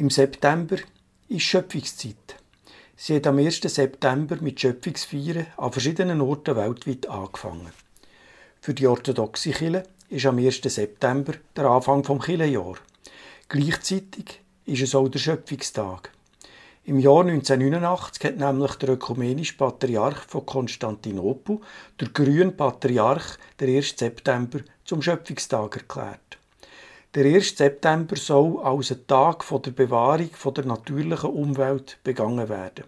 Im September ist Schöpfungszeit. Sie hat am 1. September mit Schöpfungsfeiern an verschiedenen Orten weltweit angefangen. Für die orthodoxe Kirche ist am 1. September der Anfang vom Kirchenjahr. Gleichzeitig ist es auch der Schöpfungstag. Im Jahr 1989 hat nämlich der ökumenische Patriarch von Konstantinopel, der grüne Patriarch, der 1. September zum Schöpfungstag erklärt. Der 1. September soll als ein Tag der Bewahrung der natürlichen Umwelt begangen werden.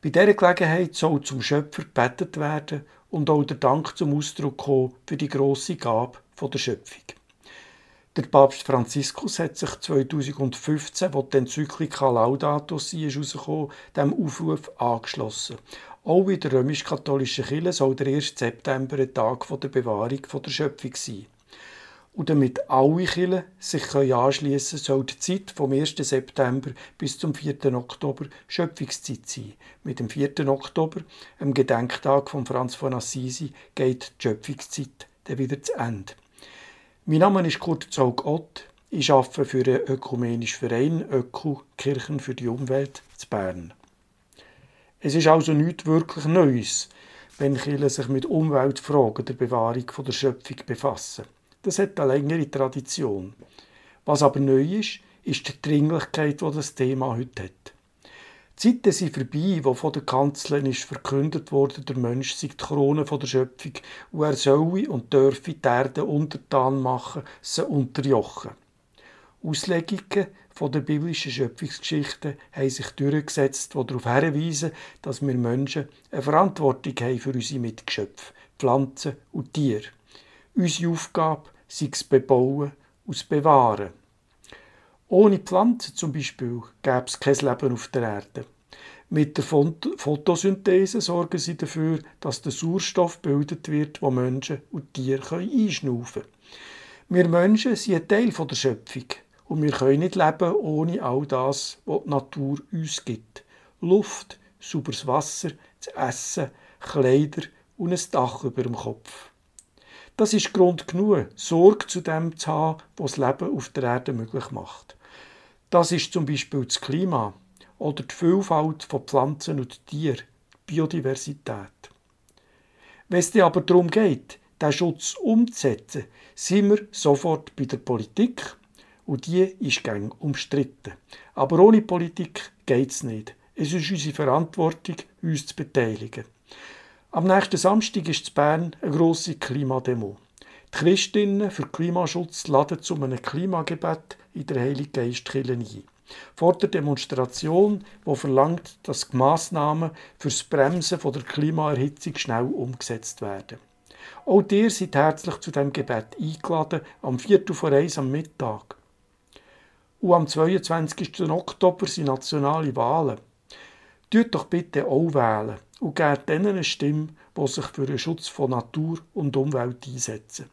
Bei dieser Gelegenheit soll zum Schöpfer gebetet werden und auch der Dank zum Ausdruck kommen für die grosse Gabe der Schöpfung. Der Papst Franziskus hat sich 2015, wo die Enzyklika Laudato Si ist dem Aufruf angeschlossen. Auch in der römisch-katholischen Kirche soll der 1. September ein Tag der Bewahrung der Schöpfung sein. Und damit alle Kirchen sich anschliessen können, soll die Zeit vom 1. September bis zum 4. Oktober Schöpfungszeit sein. Mit dem 4. Oktober, am Gedenktag von Franz von Assisi, geht die Schöpfungszeit dann wieder zu Ende. Mein Name ist Kurt Zog Ott. Ich arbeite für den ökumenischen Verein Öku Kirchen für die Umwelt zu Bern. Es ist also nichts wirklich Neues, wenn Kirchen sich mit Umweltfragen der Bewahrung der Schöpfung befassen. Das hat eine längere Tradition. Was aber neu ist, ist die Dringlichkeit, die das Thema heute hat. Die Zeiten sind vorbei, wo von der Kanzlerin ist verkündet wurde, der Mensch sei die Krone der Schöpfung und er solle und dürfe die Erde untertan machen, sie unterjochen. Auslegungen von der biblischen Schöpfungsgeschichte haben sich durchgesetzt, die darauf hinweisen, dass wir Menschen eine Verantwortung haben für unsere Mitgeschöpfe, Pflanzen und Tiere. Unsere Aufgabe sei es Bebauen und Bewahren. Ohne Pflanzen zum Beispiel gäbe es kein Leben auf der Erde. Mit der Photosynthese sorgen sie dafür, dass der Sauerstoff gebildet wird, wo Menschen und Tiere einschnaufen können. Wir Menschen sind ein Teil der Schöpfung und wir können nicht leben ohne all das, was die Natur uns gibt. Luft, sauberes Wasser, zu essen, Kleider und ein Dach über dem Kopf. Das ist Grund genug, Sorge zu dem zu haben, was das Leben auf der Erde möglich macht. Das ist zum Beispiel das Klima oder die Vielfalt von Pflanzen und Tieren, die Biodiversität. Wenn es aber darum geht, diesen Schutz umzusetzen, sind wir sofort bei der Politik und die ist gäng umstritten. Aber ohne Politik geht es nicht. Es ist unsere Verantwortung, uns zu beteiligen. Am nächsten Samstag ist in Bern eine grosse Klimademo. Die Christinnen für Klimaschutz laden zu einem Klimagebet in der Heilige Geistkirche ein. Vor der Demonstration, die verlangt, dass die Massnahmen fürs Bremsen der Klimaerhitzung schnell umgesetzt werden. Auch ihr seid herzlich zu dem Gebet eingeladen, am Viertel vor eins am Mittag. Und am 22. Oktober sind nationale Wahlen. Tut doch bitte auch wählen und gebt denen eine Stimme, die sich für den Schutz von Natur und Umwelt einsetzen.